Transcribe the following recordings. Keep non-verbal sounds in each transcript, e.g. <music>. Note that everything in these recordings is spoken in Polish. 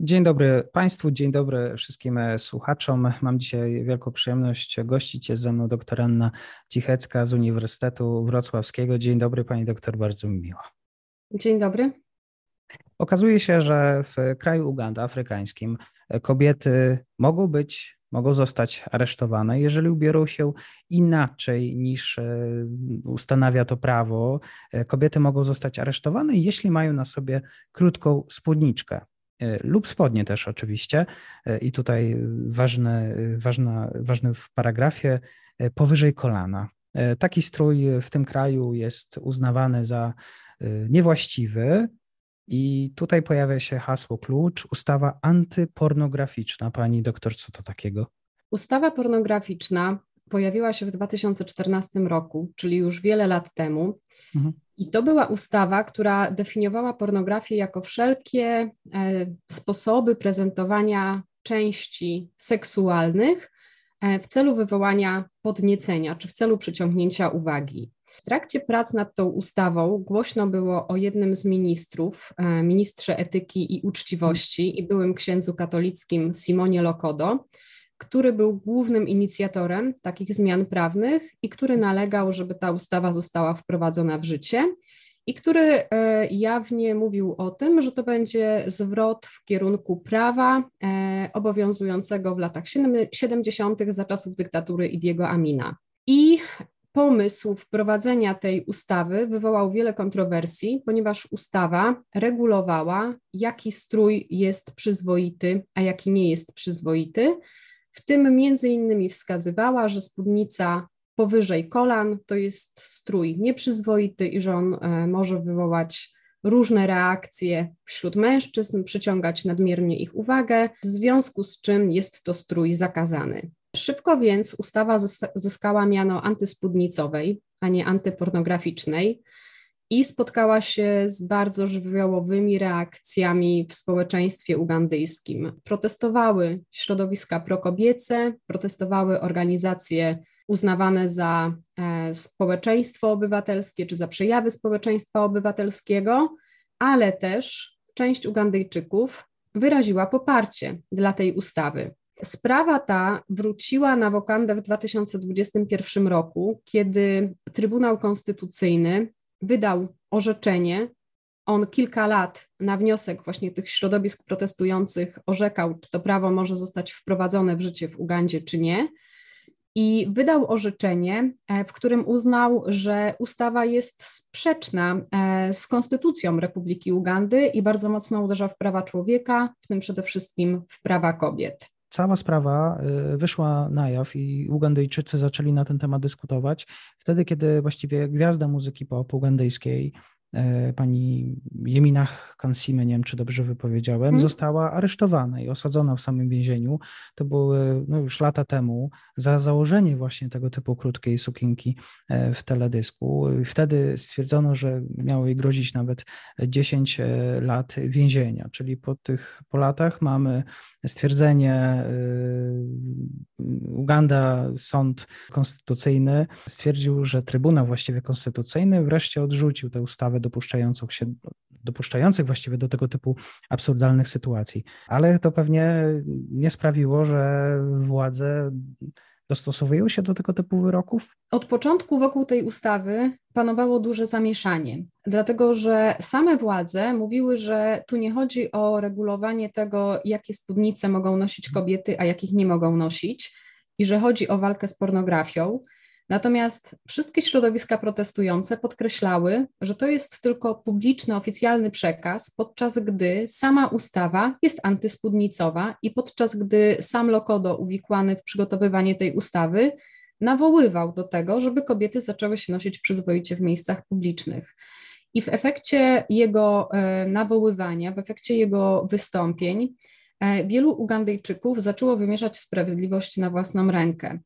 Dzień dobry Państwu, dzień dobry wszystkim słuchaczom. Mam dzisiaj wielką przyjemność gościć jest ze mną doktor Anna Cichecka z Uniwersytetu Wrocławskiego. Dzień dobry Pani doktor, bardzo mi miło. Dzień dobry. Okazuje się, że w kraju Uganda afrykańskim kobiety mogą być, mogą zostać aresztowane, jeżeli ubiorą się inaczej niż e, ustanawia to prawo. Kobiety mogą zostać aresztowane, jeśli mają na sobie krótką spódniczkę. E, lub spodnie też oczywiście. E, I tutaj ważne, ważna, ważny w paragrafie e, powyżej kolana. Taki strój w tym kraju jest uznawany za niewłaściwy, i tutaj pojawia się hasło klucz, ustawa antypornograficzna. Pani doktor, co to takiego? Ustawa pornograficzna pojawiła się w 2014 roku, czyli już wiele lat temu. Mhm. I to była ustawa, która definiowała pornografię jako wszelkie e, sposoby prezentowania części seksualnych e, w celu wywołania podniecenia czy w celu przyciągnięcia uwagi. W trakcie prac nad tą ustawą głośno było o jednym z ministrów, e, ministrze etyki i uczciwości i byłym księdzu katolickim Simonie Lokodo, który był głównym inicjatorem takich zmian prawnych i który nalegał, żeby ta ustawa została wprowadzona w życie i który e, jawnie mówił o tym, że to będzie zwrot w kierunku prawa e, obowiązującego w latach 70. za czasów dyktatury Idiego Amina. I pomysł wprowadzenia tej ustawy wywołał wiele kontrowersji, ponieważ ustawa regulowała, jaki strój jest przyzwoity, a jaki nie jest przyzwoity w tym między innymi wskazywała, że spódnica powyżej kolan to jest strój nieprzyzwoity i że on e, może wywołać różne reakcje wśród mężczyzn, przyciągać nadmiernie ich uwagę, w związku z czym jest to strój zakazany. Szybko więc ustawa zyskała miano antyspódnicowej, a nie antypornograficznej i spotkała się z bardzo żywiołowymi reakcjami w społeczeństwie ugandyjskim. Protestowały środowiska prokobiece, protestowały organizacje uznawane za e, społeczeństwo obywatelskie czy za przejawy społeczeństwa obywatelskiego, ale też część Ugandyjczyków wyraziła poparcie dla tej ustawy. Sprawa ta wróciła na wokandę w 2021 roku, kiedy Trybunał Konstytucyjny wydał orzeczenie. On kilka lat na wniosek właśnie tych środowisk protestujących orzekał, czy to prawo może zostać wprowadzone w życie w Ugandzie, czy nie. I wydał orzeczenie, e, w którym uznał, że ustawa jest sprzeczna e, z konstytucją Republiki Ugandy i bardzo mocno uderza w prawa człowieka, w tym przede wszystkim w prawa kobiet cała sprawa y, wyszła na jaw i Ugandyjczycy zaczęli na ten temat dyskutować. Wtedy, kiedy właściwie gwiazda muzyki pop ugandyjskiej E, pani Jeminach Kansime, nie wiem czy dobrze wypowiedziałem, hmm. została aresztowana i osadzona w samym więzieniu. To były no, już lata temu za założenie właśnie tego typu krótkiej sukienki e, w teledysku. Wtedy stwierdzono, że miało jej grozić nawet 10 e, lat więzienia, czyli po tych po latach mamy stwierdzenie Uganda, sąd konstytucyjny stwierdził, że Trybunał właściwie konstytucyjny wreszcie odrzucił tę ustawę dopuszczających się dopuszczających właściwie do tego typu absurdalnych sytuacji. Ale to pewnie nie sprawiło, że władze dostosowują się do tego typu wyroków? Od początku wokół tej ustawy panowało duże zamieszanie, dlatego że same władze mówiły, że tu nie chodzi o regulowanie tego, jakie spódnice mogą nosić kobiety, a jakich nie mogą nosić, i że chodzi o walkę z pornografią. Natomiast wszystkie środowiska protestujące podkreślały, że to jest tylko publiczny, oficjalny przekaz, podczas gdy sama ustawa jest antyspódnicowa i podczas gdy sam Lokodo uwikłany w przygotowywanie tej ustawy nawoływał do tego, żeby kobiety zaczęły się nosić przyzwoicie w miejscach publicznych. I w efekcie jego e, nawoływania, w efekcie jego wystąpień, e, wielu Ugandyjczyków zaczęło wymierzać sprawiedliwość na własną rękę.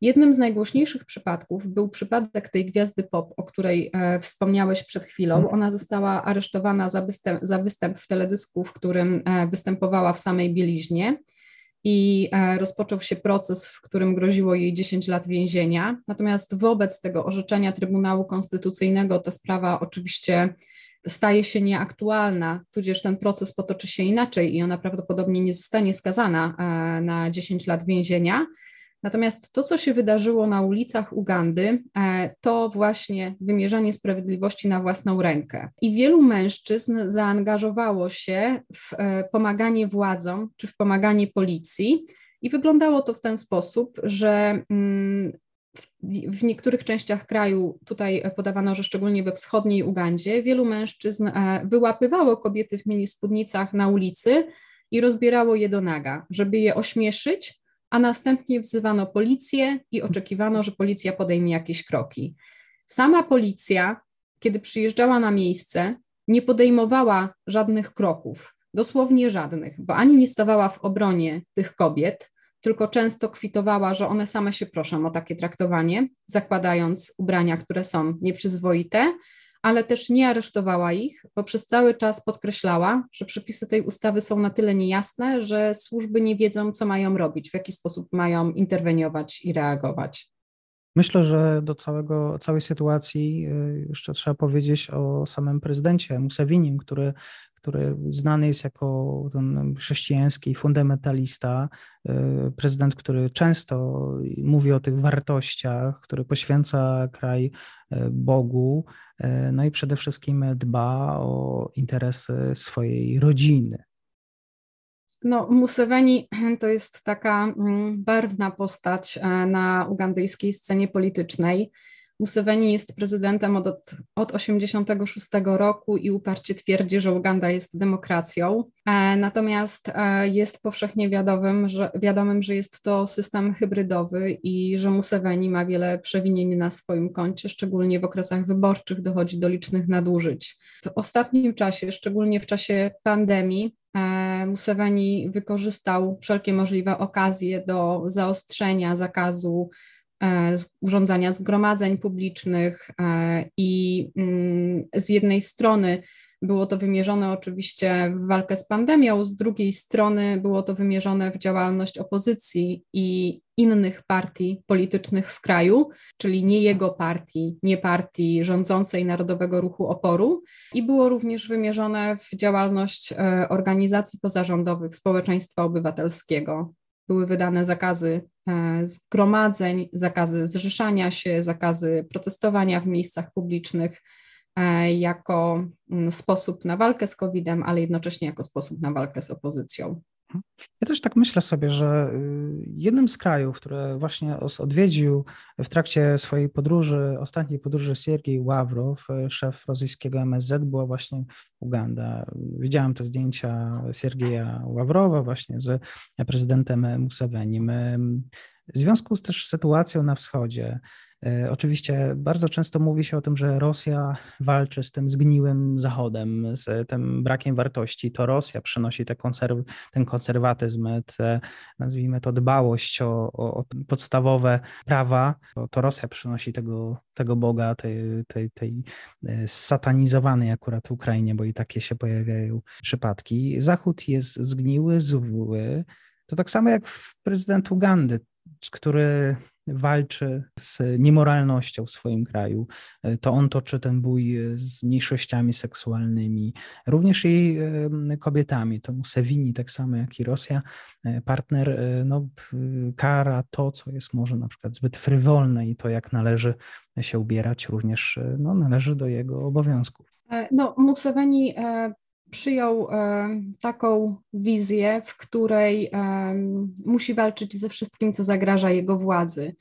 Jednym z najgłośniejszych przypadków był przypadek tej gwiazdy pop, o której e, wspomniałeś przed chwilą. Mhm. Ona została aresztowana za występ, za występ w teledysku, w którym występowała w samej bieliźnie i e, rozpoczął się proces, w którym groziło jej 10 lat więzienia. Natomiast wobec tego orzeczenia Trybunału Konstytucyjnego ta sprawa oczywiście staje się nieaktualna, tudzież ten proces potoczy się inaczej i ona prawdopodobnie nie zostanie skazana e, na 10 lat więzienia. Natomiast to, co się wydarzyło na ulicach Ugandy, e, to właśnie wymierzanie sprawiedliwości na własną rękę. I wielu mężczyzn zaangażowało się w e, pomaganie władzom czy w pomaganie policji. I wyglądało to w ten sposób, że mm, w niektórych częściach kraju, tutaj podawano, że szczególnie we wschodniej Ugandzie, wielu mężczyzn e, wyłapywało kobiety w mini spódnicach na ulicy i rozbierało je do naga, żeby je ośmieszyć, a następnie wzywano policję i oczekiwano, że policja podejmie jakieś kroki. Sama policja, kiedy przyjeżdżała na miejsce, nie podejmowała żadnych kroków, dosłownie żadnych, bo ani nie stawała w obronie tych kobiet, tylko często kwitowała, że one same się proszą o takie traktowanie, zakładając ubrania, które są nieprzyzwoite, ale też nie aresztowała ich, bo przez cały czas podkreślała, że przepisy tej ustawy są na tyle niejasne, że służby nie wiedzą, co mają robić, w jaki sposób mają interweniować i reagować. Myślę, że do całego, całej sytuacji y, jeszcze trzeba powiedzieć o samym prezydencie Musewinim, który który znany jest jako ten chrześcijański fundamentalista, y, prezydent, który często mówi o tych wartościach, który poświęca kraj y, Bogu, y, no i przede wszystkim dba o interesy swojej rodziny. No, Museveni <clears throat> to jest taka mm, barwna postać e, na ugandyjskiej scenie politycznej. Museveni jest prezydentem od, od 86 roku i uparcie twierdzi, że Uganda jest demokracją. E, natomiast e, jest powszechnie wiadomym że, wiadomym, że jest to system hybrydowy i że Museveni ma wiele przewinień na swoim koncie, szczególnie w okresach wyborczych dochodzi do licznych nadużyć. W ostatnim czasie, szczególnie w czasie pandemii, e, Museveni wykorzystał wszelkie możliwe okazje do zaostrzenia zakazu urządzania zgromadzeń publicznych e, i mm, z jednej strony było to wymierzone oczywiście w walkę z pandemią, z drugiej strony było to wymierzone w działalność opozycji i innych partii politycznych w kraju, czyli nie jego partii, nie partii rządzącej Narodowego Ruchu Oporu, i było również wymierzone w działalność e, organizacji pozarządowych społeczeństwa obywatelskiego były wydane zakazy e, zgromadzeń, zakazy zrzeszania się, zakazy protestowania w miejscach publicznych e, jako mm, sposób na walkę z COVID-em, ale jednocześnie jako sposób na walkę z opozycją. Ja też tak myślę sobie, że y, jednym z krajów, które właśnie odwiedził w trakcie swojej podróży, ostatniej podróży Siergiej Ławrow, y, szef rosyjskiego MSZ, była właśnie Uganda. Widziałem te zdjęcia Siergieja Ławrowa właśnie z prezydentem Musevenim. W związku z też sytuacją na wschodzie, E, oczywiście bardzo często mówi się o tym, że Rosja walczy z tym zgniłym Zachodem, z tym brakiem wartości. To Rosja przynosi te konserw ten konserwatyzm, te, nazwijmy to dbałość o, o, o podstawowe prawa. To, to, Rosja przynosi tego, tego Boga, tej, tej, tej e, satanizowanej akurat Ukrainie, bo i takie się pojawiają przypadki. Zachód jest zgniły, zły. To tak samo jak prezydent Ugandy, który walczy z niemoralnością w swoim kraju. To on toczy ten bój z mniejszościami seksualnymi, również i kobietami. To Musevini, tak samo jak i Rosja, e, partner, e, no, kara to, co jest może na przykład zbyt frywolne i to, jak należy się ubierać, również e, no, należy do jego obowiązków. No, Museveni przyjął e, taką wizję, w której e, musi walczyć ze wszystkim, co zagraża jego władzy.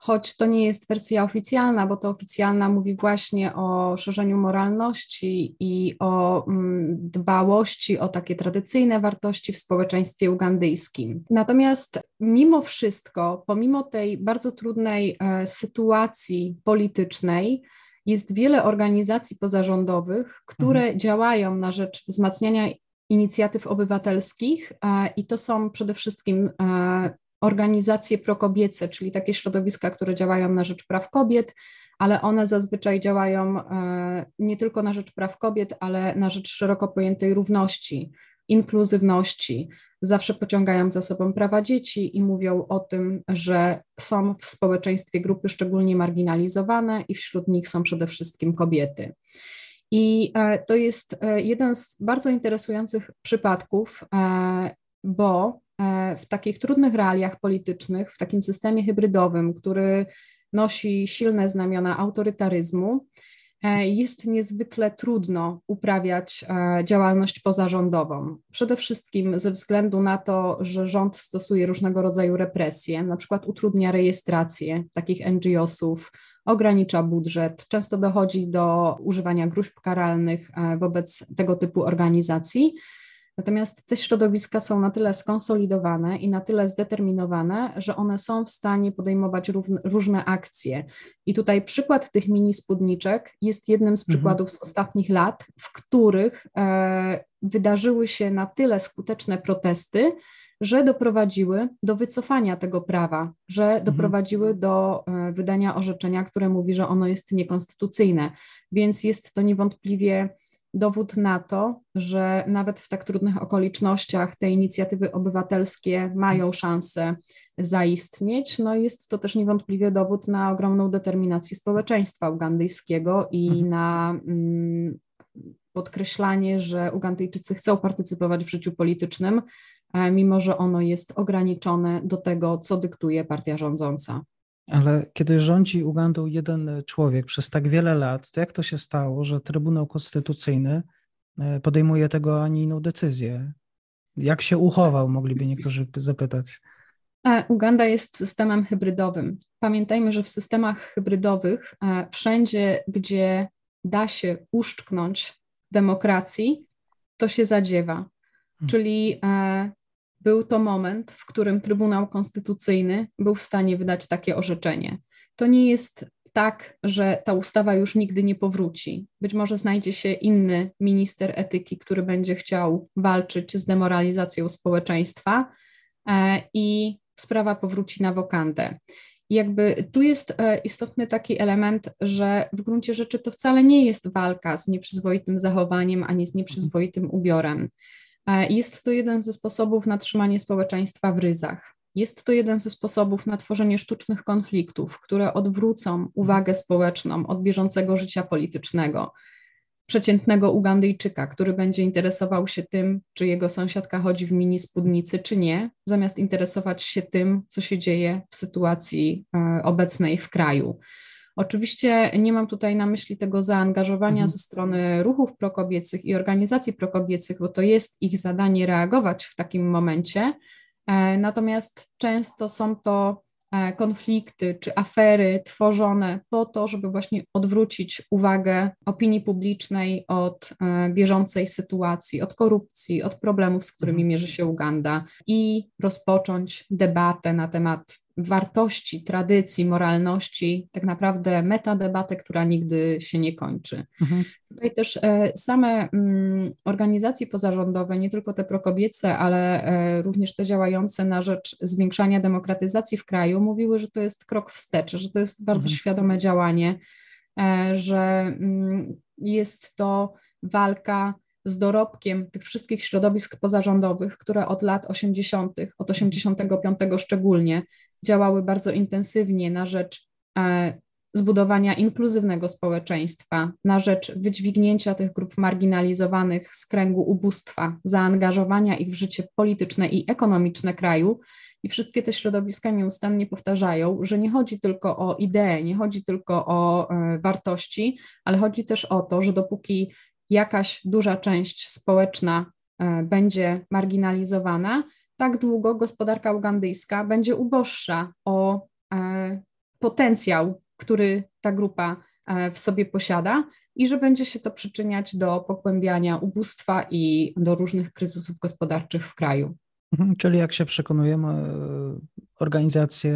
choć to nie jest wersja oficjalna, bo to oficjalna mówi właśnie o szerzeniu moralności i o mm, dbałości o takie tradycyjne wartości w społeczeństwie ugandyjskim. Natomiast mimo wszystko, pomimo tej bardzo trudnej e, sytuacji politycznej, jest wiele organizacji pozarządowych, które mhm. działają na rzecz wzmacniania inicjatyw obywatelskich e, i to są przede wszystkim e, organizacje prokobiece, czyli takie środowiska, które działają na rzecz praw kobiet, ale one zazwyczaj działają e, nie tylko na rzecz praw kobiet, ale na rzecz szeroko pojętej równości, inkluzywności. Zawsze pociągają za sobą prawa dzieci i mówią o tym, że są w społeczeństwie grupy szczególnie marginalizowane i wśród nich są przede wszystkim kobiety. I e, to jest e, jeden z bardzo interesujących przypadków, bo E, w takich trudnych realiach politycznych, w takim systemie hybrydowym, który nosi silne znamiona autorytaryzmu, jest niezwykle trudno uprawiać e, działalność pozarządową. Przede wszystkim ze względu na to, że rząd stosuje różnego rodzaju represje, na przykład utrudnia rejestrację takich NGO-sów, ogranicza budżet, często dochodzi do używania gruźb karalnych wobec tego typu organizacji. Natomiast te środowiska są na tyle skonsolidowane i na tyle zdeterminowane, że one są w stanie podejmować różne akcje. I tutaj przykład tych mini spódniczek jest jednym z mhm. przykładów z ostatnich lat, w których e, wydarzyły się na tyle skuteczne protesty, że doprowadziły do wycofania tego prawa, że mhm. doprowadziły do e, wydania orzeczenia, które mówi, że ono jest niekonstytucyjne. Więc jest to niewątpliwie dowód na to, że nawet w tak trudnych okolicznościach te inicjatywy obywatelskie mają szansę zaistnieć. No jest to też niewątpliwie dowód na ogromną determinację społeczeństwa ugandyjskiego i mhm. na mm, podkreślanie, że Ugandyjczycy chcą partycypować w życiu politycznym, e, mimo że ono jest ograniczone do tego, co dyktuje partia rządząca. Ale kiedy rządzi Ugandą jeden człowiek przez tak wiele lat, to jak to się stało, że Trybunał Konstytucyjny e, podejmuje tego, a nie inną decyzję? Jak się uchował, mogliby niektórzy zapytać. E, Uganda jest systemem hybrydowym. Pamiętajmy, że w systemach hybrydowych e, wszędzie, gdzie da się uszczknąć demokracji, to się zadziewa. Hmm. Czyli był to moment, w którym Trybunał Konstytucyjny był w stanie wydać takie orzeczenie. To nie jest tak, że ta ustawa już nigdy nie powróci. Być może znajdzie się inny minister etyki, który będzie chciał walczyć z demoralizacją społeczeństwa e, i sprawa powróci na wokandę. Jakby tu jest e, istotny taki element, że w gruncie rzeczy to wcale nie jest walka z nieprzyzwoitym zachowaniem ani z nieprzyzwoitym ubiorem. Jest to jeden ze sposobów na trzymanie społeczeństwa w ryzach. Jest to jeden ze sposobów na tworzenie sztucznych konfliktów, które odwrócą uwagę społeczną od bieżącego życia politycznego. Przeciętnego Ugandyjczyka, który będzie interesował się tym, czy jego sąsiadka chodzi w mini spódnicy, czy nie, zamiast interesować się tym, co się dzieje w sytuacji e, obecnej w kraju. Oczywiście nie mam tutaj na myśli tego zaangażowania mhm. ze strony ruchów prokobiecych i organizacji prokobiecych, bo to jest ich zadanie reagować w takim momencie. E, natomiast często są to konflikty czy afery tworzone po to, żeby właśnie odwrócić uwagę opinii publicznej od e, bieżącej sytuacji, od korupcji, od problemów, z którymi mhm. mierzy się Uganda i rozpocząć debatę na temat wartości, tradycji, moralności, tak naprawdę metadebatę, która nigdy się nie kończy. Mhm. Tutaj też e, same mm, organizacje pozarządowe, nie tylko te prokobiece, ale e, również te działające na rzecz zwiększania demokratyzacji w kraju, mówiły, że to jest krok wstecz, że to jest bardzo mhm. świadome działanie, e, że mm, jest to walka z dorobkiem tych wszystkich środowisk pozarządowych, które od lat 80., od 85 szczególnie, działały bardzo intensywnie na rzecz zbudowania inkluzywnego społeczeństwa, na rzecz wydźwignięcia tych grup marginalizowanych z kręgu ubóstwa, zaangażowania ich w życie polityczne i ekonomiczne kraju. I wszystkie te środowiska nieustannie powtarzają, że nie chodzi tylko o idee, nie chodzi tylko o e, wartości, ale chodzi też o to, że dopóki jakaś duża część społeczna e, będzie marginalizowana, tak długo gospodarka ugandyjska będzie uboższa o e, potencjał, który ta grupa w sobie posiada i że będzie się to przyczyniać do pogłębiania ubóstwa i do różnych kryzysów gospodarczych w kraju. Mhm, czyli jak się przekonujemy, organizacje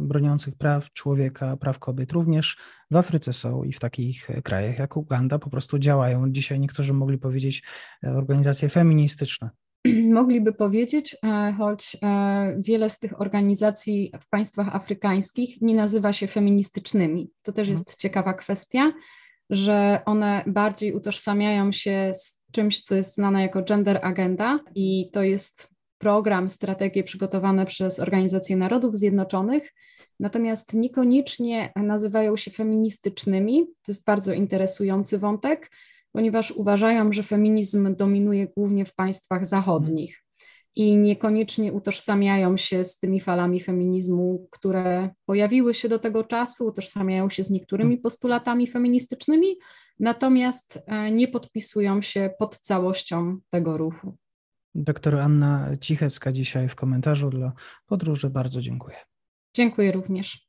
broniących praw człowieka, praw kobiet również w Afryce są i w takich krajach jak Uganda po prostu działają. Dzisiaj niektórzy mogli powiedzieć e, organizacje feministyczne. <clears throat> Mogliby powiedzieć, e, choć e, wiele z tych organizacji w państwach afrykańskich nie nazywa się feministycznymi. To też mhm. jest ciekawa kwestia, że one bardziej utożsamiają się z czymś, co jest znane jako gender agenda i to jest program, strategie przygotowane przez Organizację Narodów Zjednoczonych, natomiast niekoniecznie nazywają się feministycznymi. To jest bardzo interesujący wątek, ponieważ uważają, że feminizm dominuje głównie w państwach zachodnich i niekoniecznie utożsamiają się z tymi falami feminizmu, które pojawiły się do tego czasu, utożsamiają się z niektórymi postulatami feministycznymi, natomiast e, nie podpisują się pod całością tego ruchu. Doktor Anna Cichecka dzisiaj w komentarzu dla podróży. Bardzo dziękuję. Dziękuję również.